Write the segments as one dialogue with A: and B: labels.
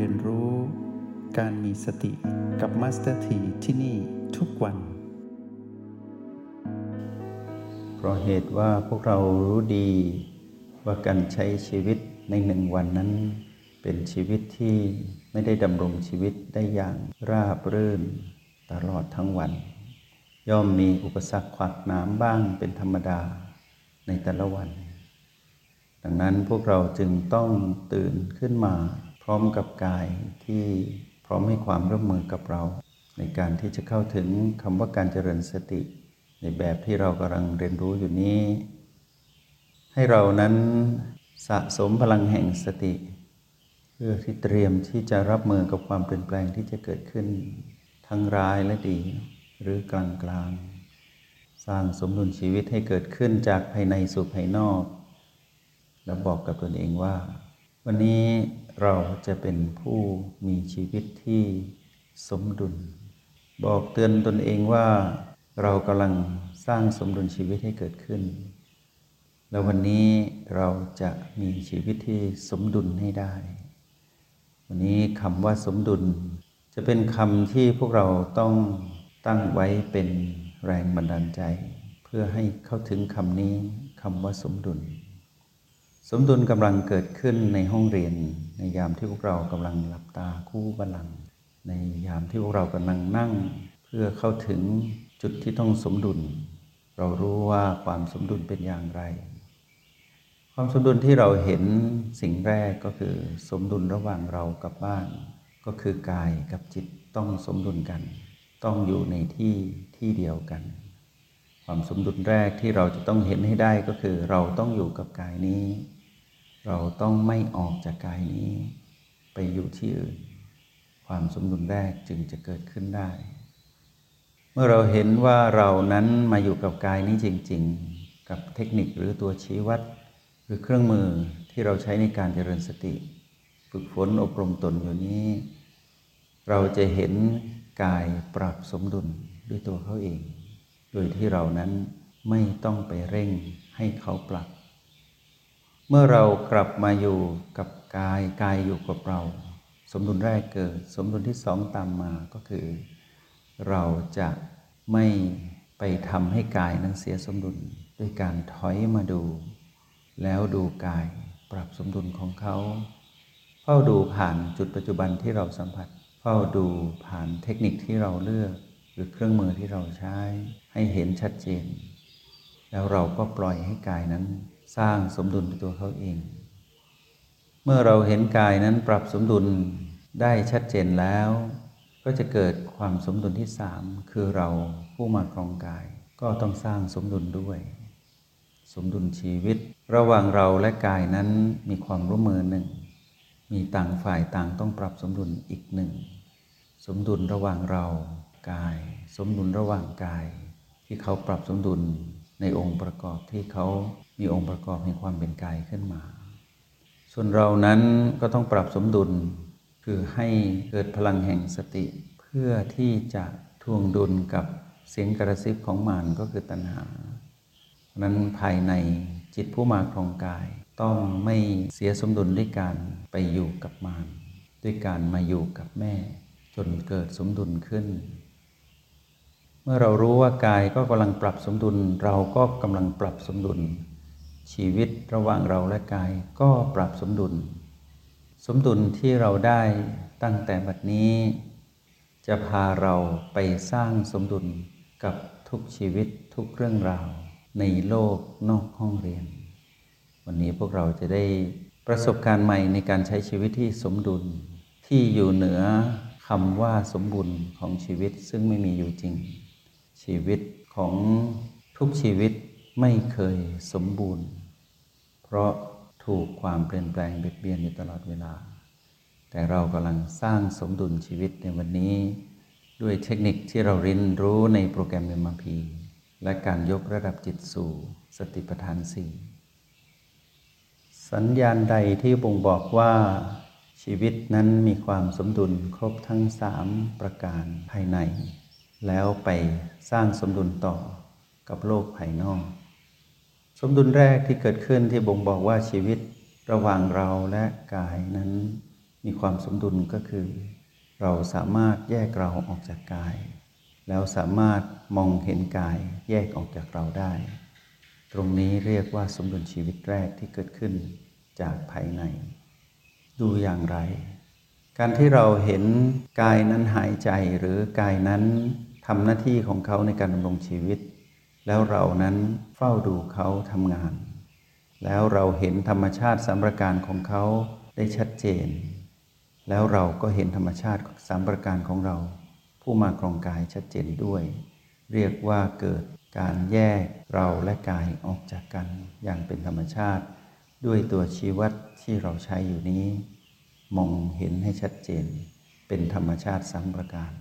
A: เรียนรู้การมีสติกับมาสเตอร์ทีที่นี่ทุกวัน เพราะเหตุว่าพวกเรารู้ดีว่าการใช้ชีวิตในหนึ่งวันนั้น เป็นชีวิตที่ไม่ได้ดำรงชีวิตได้อย่างราบรื่นตลอดทั้งวัน ย่อมมีอุปสรรคขวากหนามบ้างเป็นธรรมดาในแต่ละวัน ดังนั้นพวกเราจึงต้องตื่นขึ้นมา ร้อมกับกายที่พร้อมให้ความร่วมมือกับเรา ในการที่จะเข้าถึงคำว่าการเจริญสติ ในแบบที่เรากำลังเรียนรู้อยู่นี้ ให้เรานั้นสะสมพลังแห่งสติ เพื่อที่เตรียมที่จะรับมือกับความเปลี่ยนแปลงที่จะเกิดขึ้น ทั้งร้ายและดีหรือกลางกลางๆสร้างสมดุลชีวิตให้เกิดขึ้นจากภายในสู่ภายนอก แล้วบอกกับตนเองว่า วันนี้เราจะเป็นผู้มีชีวิตที่สมดุล บอกเตือนตนเองว่าเรากำลังสร้างสมดุลชีวิตให้เกิดขึ้น แล้ววันนี้เราจะมีชีวิตที่สมดุลให้ได้ วันนี้คำว่าสมดุล จะเป็นคำที่พวกเราต้องตั้งไว้เป็นแรงบันดาลใจ เพื่อให้เข้าถึงคำนี้คำว่าสมดุล สมดุลกำลังเกิดขึ้นในห้องเรียน ในยามที่พวกเรากำลังหลับตาคู่บัลลังก์ในยามที่พวกเรากำลังนั่ง เพื่อเข้าถึงจุดที่ต้องสมดุล เรารู้ว่าความสมดุลเป็นอย่างไร ความสมดุลที่เราเห็นสิ่งแรกก็คือ สมดุลระหว่างเรากับบ้าน ก็คือกายกับจิตต้องสมดุลกัน ต้องอยู่ในที่ที่เดียวกันความสมดุลแรกที่เราจะต้องเห็นให้ได้ก็คือ เราต้องอยู่กับกายนี้ เราต้องไม่ออกจากกายนี้ไปอยู่ที่อื่น ความสมดุลแรกจึงจะเกิดขึ้นได้ เมื่อเราเห็นว่าเรานั้นมาอยู่กับกายนี้จริง ๆ กับเทคนิคหรือตัวชี้วัด หรือเครื่องมือที่เราใช้ในการเจริญสติ ฝึกฝนอบรมตนอยู่นี้ เราจะเห็นกายปรับสมดุลด้วยตัวเขาเอง โดยที่เรานั้นไม่ต้องไปเร่งให้เขาปรับ เมื่อเรากลับมาอยู่กับกายกายอยู่กับเรา สมดุลแรกเกิด สมดุลที่สองตามมาก็คือ เราจะไม่ไปทำให้กายนั้นเสียสมดุลด้วยการถอยมาดู แล้วดูกายปรับสมดุลของเขา เฝ้าดูผ่านจุดปัจจุบันที่เราสัมผัส เฝ้าดูผ่านเทคนิคที่เราเลือก หรือเครื่องมือที่เราใช้ให้เห็นชัดเจน แล้วเราก็ปล่อยให้กายนั้น สร้างสมดุลในตัวเขาเอง เมื่อเราเห็นกายนั้นปรับสมดุลได้ชัดเจนแล้ว ก็จะเกิดความสมดุลที่สามคือเราผู้มาครองกาย ก็ต้องสร้างสมดุลด้วย สมดุลชีวิต ระหว่างเราและกายนั้นมีความร่วมมือหนึ่ง มีต่างฝ่ายต่างต้องปรับสมดุลอีกหนึ่ง สมดุลระหว่างเรากาย สมดุลระหว่างกาย ที่เขาปรับสมดุลในองค์ประกอบที่เขา มีองค์ประกอบในความเป็นกายขึ้นมา ส่วนเรานั้นก็ต้องปรับสมดุล คือให้เกิดพลังแห่งสติ เพื่อที่จะทวงดุลกับเสียงกระซิบของมารก็คือตัณหา นั้นภายในจิตผู้มาครองกาย ต้องไม่เสียสมดุลด้วยการไปอยู่กับมารด้วยการมาอยู่กับแม่ จนเกิดสมดุลขึ้น เมื่อเรารู้ว่ากายก็กำลังปรับสมดุล เราก็กำลังปรับสมดุล ชีวิตระหว่างเราและกายก็ปรับสมดุล สมดุลที่เราได้ตั้งแต่บัดนี้ จะพาเราไปสร้างสมดุลกับทุกชีวิตทุกเรื่องราว ในโลกนอกห้องเรียน วันนี้พวกเราจะได้ประสบการณ์ใหม่ในการใช้ชีวิตที่สมดุล ที่อยู่เหนือคำว่าสมบูรณ์ของชีวิตซึ่งไม่มีอยู่จริง ชีวิตของทุกชีวิต ไม่เคยสมบูรณ์ เพราะถูกความเปลี่ยนแปลงเบียดเบียนอยู่ตลอดเวลา แต่เรากำลังสร้างสมดุลชีวิตในวันนี้ ด้วยเทคนิคที่เราเรียนรู้ในโปรแกรมเมมพีและการยกระดับจิตสู่สติปัฏฐานสี่สัญญาณใดที่บ่งบอกว่าชีวิตนั้นมีความสมดุลครบทั้งสามประการภายใน แล้วไปสร้างสมดุลต่อกับโลกภายนอก สมดุลแรกที่เกิดขึ้นที่บ่งบอกว่าชีวิตระหว่างเราและกายนั้นมมีความสมดุลก็คือ เราสามารถแยกเราออกจากกาย แล้วสามารถมองเห็นกายแยกออกจากเราได้ ตรงนี้เรียกว่าสมดุลชีวิตแรกที่เกิดขึ้นจากภายใน ดูอย่างไร การที่เราเห็นกายนั้นหายใจหรือกายนั้นทำหน้าที่ของเขาในการดำรงชีวิต แล้วเรานั้นเฝ้าดูเขาทำงาน แล้วเราเห็นธรรมชาติสามประการของเขาได้ชัดเจน แล้วเราก็เห็นธรรมชาติสามประการของเรา ผู้มาครองกายชัดเจนด้วย เรียกว่าเกิดการแยกเราและกายออกจากกันอย่างเป็นธรรมชาติ ด้วยตัวชีวัดที่เราใช้อยู่นี้ มองเห็นให้ชัดเจน เป็นธรรมชาติสามประการ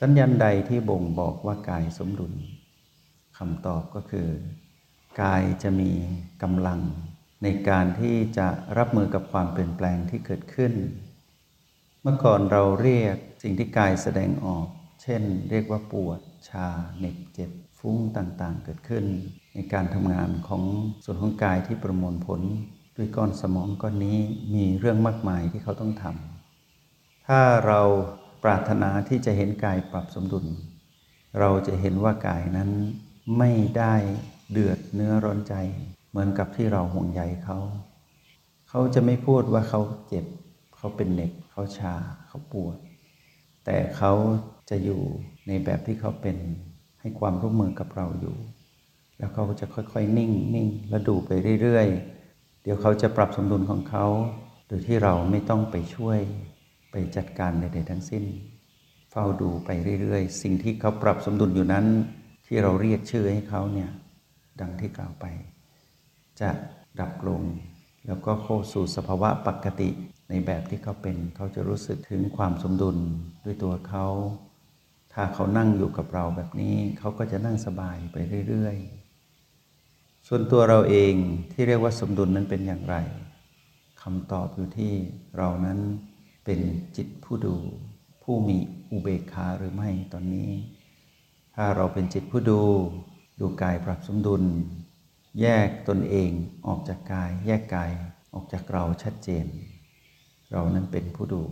A: สัญญาณใดที่บ่งบอกว่ากายสมดุล คำตอบก็คือ กายจะมีกำลัง ในการที่จะรับมือกับความเปลี่ยนแปลงที่เกิดขึ้น เมื่อก่อนเราเรียกสิ่งที่กายแสดงออก เช่น เรียกว่าปวด ชาเหน็บเจ็บ ฟุ้งต่างๆ เกิดขึ้น ในการทำงานของส่วนของกายที่ประมวลผลด้วยก้อนสมองก้อนนี้มีเรื่องมากมายที่เขาต้องทำ ถ้าเราปรารถนาที่จะเห็นกายปรับสมดุล เราจะเห็นว่ากายนั้น ไม่ได้เดือดเนื้อร้อนใจ เหมือนกับที่เราห่วงใยเขา เขาจะไม่พูดว่าเขาเจ็บ เขาเป็นเน็บเขาชาเขาปวด แต่เขาจะอยู่ในแบบที่เขาเป็นให้ความร่วมมือกับเราอยู่ แล้วเขาจะค่อยๆ นิ่งนิ่งแล้วดูไปเรื่อยๆ เดี๋ยวเขาจะปรับสมดุลของเขา โดยที่เราไม่ต้องไปช่วยไปจัดการใดๆทั้งสิ้น เฝ้าดูไปเรื่อยๆ สิ่งที่เขาปรับสมดุลอยู่นั้น ที่เราเรียกชื่อให้เขาเนี่ยดังที่กล่าวไป จะดับลง แล้วก็เข้าสู่สภาวะปกติในแบบที่เขาเป็น เขาจะรู้สึกถึงความสมดุลด้วยตัวเขา ถ้าเขานั่งอยู่กับเราแบบนี้เขาก็จะนั่งสบายไปเรื่อยๆ ส่วนตัวเราเองที่เรียกว่าสมดุลนั้นเป็นอย่างไรคำตอบอยู่ที่เรานั้นเป็นจิตผู้ดู ผู้มีอุเบกขาหรือไม่ตอนนี้ ถ้าเราเป็นจิตผู้ดู ดูกายปรับสมดุล แยกตนเองออกจากกาย แยกกายออกจากเราชัดเจน เรานั้นเป็นผู้ดู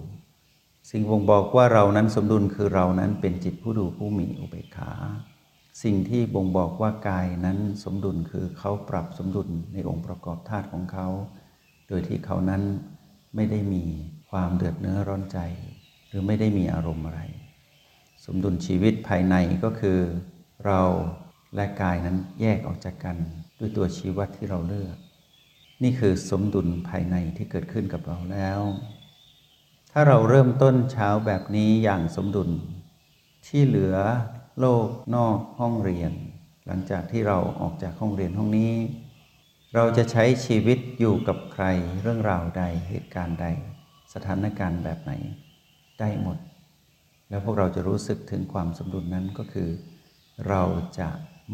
A: สิ่งบ่งบอกว่าเรานั้นสมดุลคือเรานั้นเป็นจิตผู้ดูผู้มีอุเบกขา สิ่งที่บ่งบอกว่ากายนั้นสมดุลคือเขาปรับสมดุลในองค์ประกอบธาตุของเขา โดยที่เขานั้นไม่ได้มีความเดือดเนื้อร้อนใจ หรือไม่ได้มีอารมณ์อะไร สมดุลชีวิตภายในก็คือ เราและกายนั้นแยกออกจากกันด้วยตัวชีวัดที่เราเลือก นี่คือสมดุลภายในที่เกิดขึ้นกับเราแล้ว ถ้าเราเริ่มต้นเช้าแบบนี้อย่างสมดุล ที่เหลือโลกนอกห้องเรียน หลังจากที่เราออกจากห้องเรียนห้องนี้ เราจะใช้ชีวิตอยู่กับใครเรื่องราวใดเหตุการณ์ใด สถานการณ์แบบไหน ได้หมด แล้วพวกเราจะรู้สึกถึงความสมดุลนั้นก็คือ เราจะ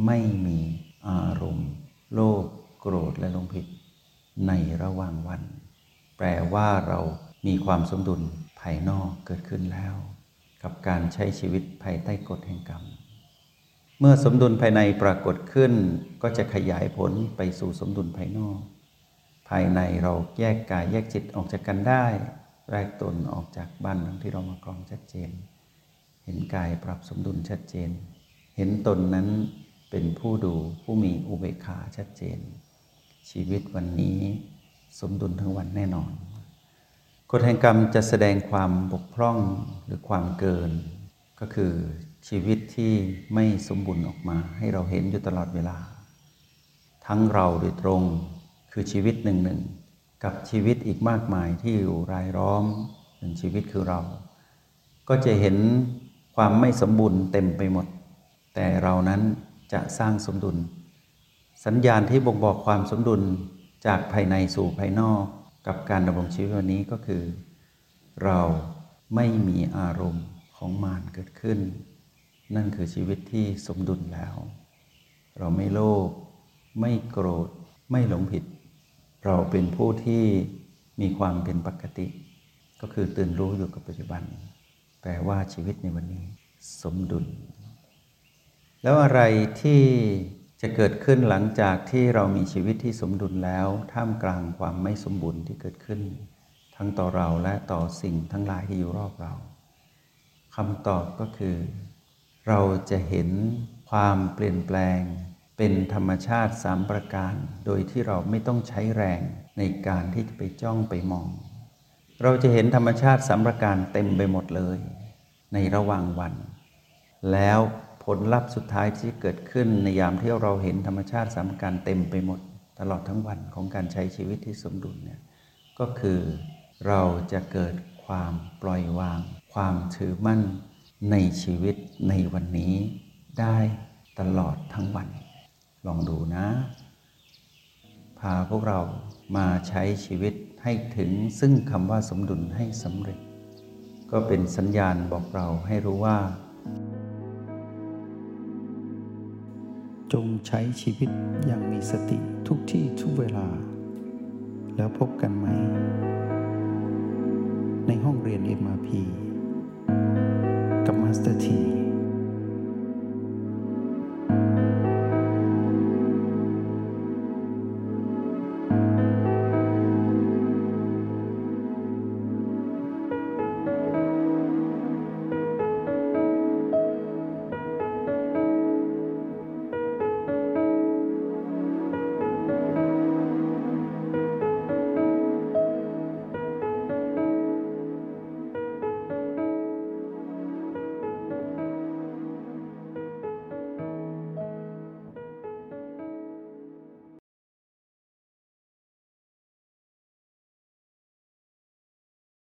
A: ไม่มีอารมณ์โลภโกรธและลงผิด ในระหว่างวัน แปลว่าเรามีความสมดุลภายนอกเกิดขึ้นแล้ว กับการใช้ชีวิตภายใต้กฎแห่งกรรม เมื่อสมดุลภายในปรากฏขึ้น ก็จะขยายผลไปสู่สมดุลภายนอก ภายในเราแยกกายแยกจิตออกจากกันได้แรกตนออกจากบ้านหลังที่เรามากรองชัดเจน เห็นกายปรับสมดุลชัดเจน เห็นตนนั้นเป็นผู้ดูผู้มีอุเบกขาชัดเจน ชีวิตวันนี้สมดุลทั้งวันแน่นอนกฎแห่งกรรมจะแสดงความบกพร่องหรือความเกิน ก็คือชีวิตที่ไม่สมบูรณ์ออกมาให้เราเห็นอยู่ตลอดเวลา ทั้งเราโดยตรงคือชีวิตหนึ่งหนึ่งกับชีวิตอีกมากมายที่อยู่รายล้อมหนึ่งชีวิตคือเรา ก็จะเห็น ความไม่สมบูรณ์เต็มไปหมด แต่เรานั้นจะสร้างสมดุล สัญญาณที่บ่งบอกความสมดุลจากภายในสู่ภายนอกกับการดำรงชีวิตวันนี้ก็คือ เราไม่มีอารมณ์ของมารเกิดขึ้น นั่นคือชีวิตที่สมดุลแล้ว เราไม่โลภไม่โกรธไม่หลงผิด เราเป็นผู้ที่มีความเป็นปกติ ก็คือตื่นรู้อยู่กับปัจจุบัน แปลว่าชีวิตในวันนี้ สมดุล แล้วอะไรที่จะเกิดขึ้นหลังจากที่เรามีชีวิตที่สมดุลแล้ว ท่ามกลางความไม่สมบูรณ์ที่เกิดขึ้น ทั้งต่อเราและต่อสิ่งทั้งหลายที่อยู่รอบเราคำตอบก็คือ เราจะเห็นความเปลี่ยนแปลง เป็นธรรมชาติสามประการ โดยที่เราไม่ต้องใช้แรงในการที่จะไปจ้องไปมอง เราจะเห็นธรรมชาติสามประการเต็มไปหมดเลย ในระหว่างวัน แล้วผลลัพธ์สุดท้ายที่เกิดขึ้นในยามที่เราเห็นธรรมชาติสามประการเต็มไปหมด ตลอดทั้งวันของการใช้ชีวิตที่สมดุลเนี่ยก็คือเราจะเกิดความปล่อยวาง ความถือมั่นในชีวิตในวันนี้ได้ตลอดทั้งวัน ลองดูนะ พาพวกเรา มาใช้ชีวิตให้ถึงซึ่งคำว่าสมดุลให้สำเร็จ ก็เป็นสัญญาณบอกเราให้รู้ว่า
B: จงใช้ชีวิตอย่างมีสติทุกที่ทุกเวลา แล้วพบกันใหม่ ในห้องเรียน MRP กับมาสเตอร์ที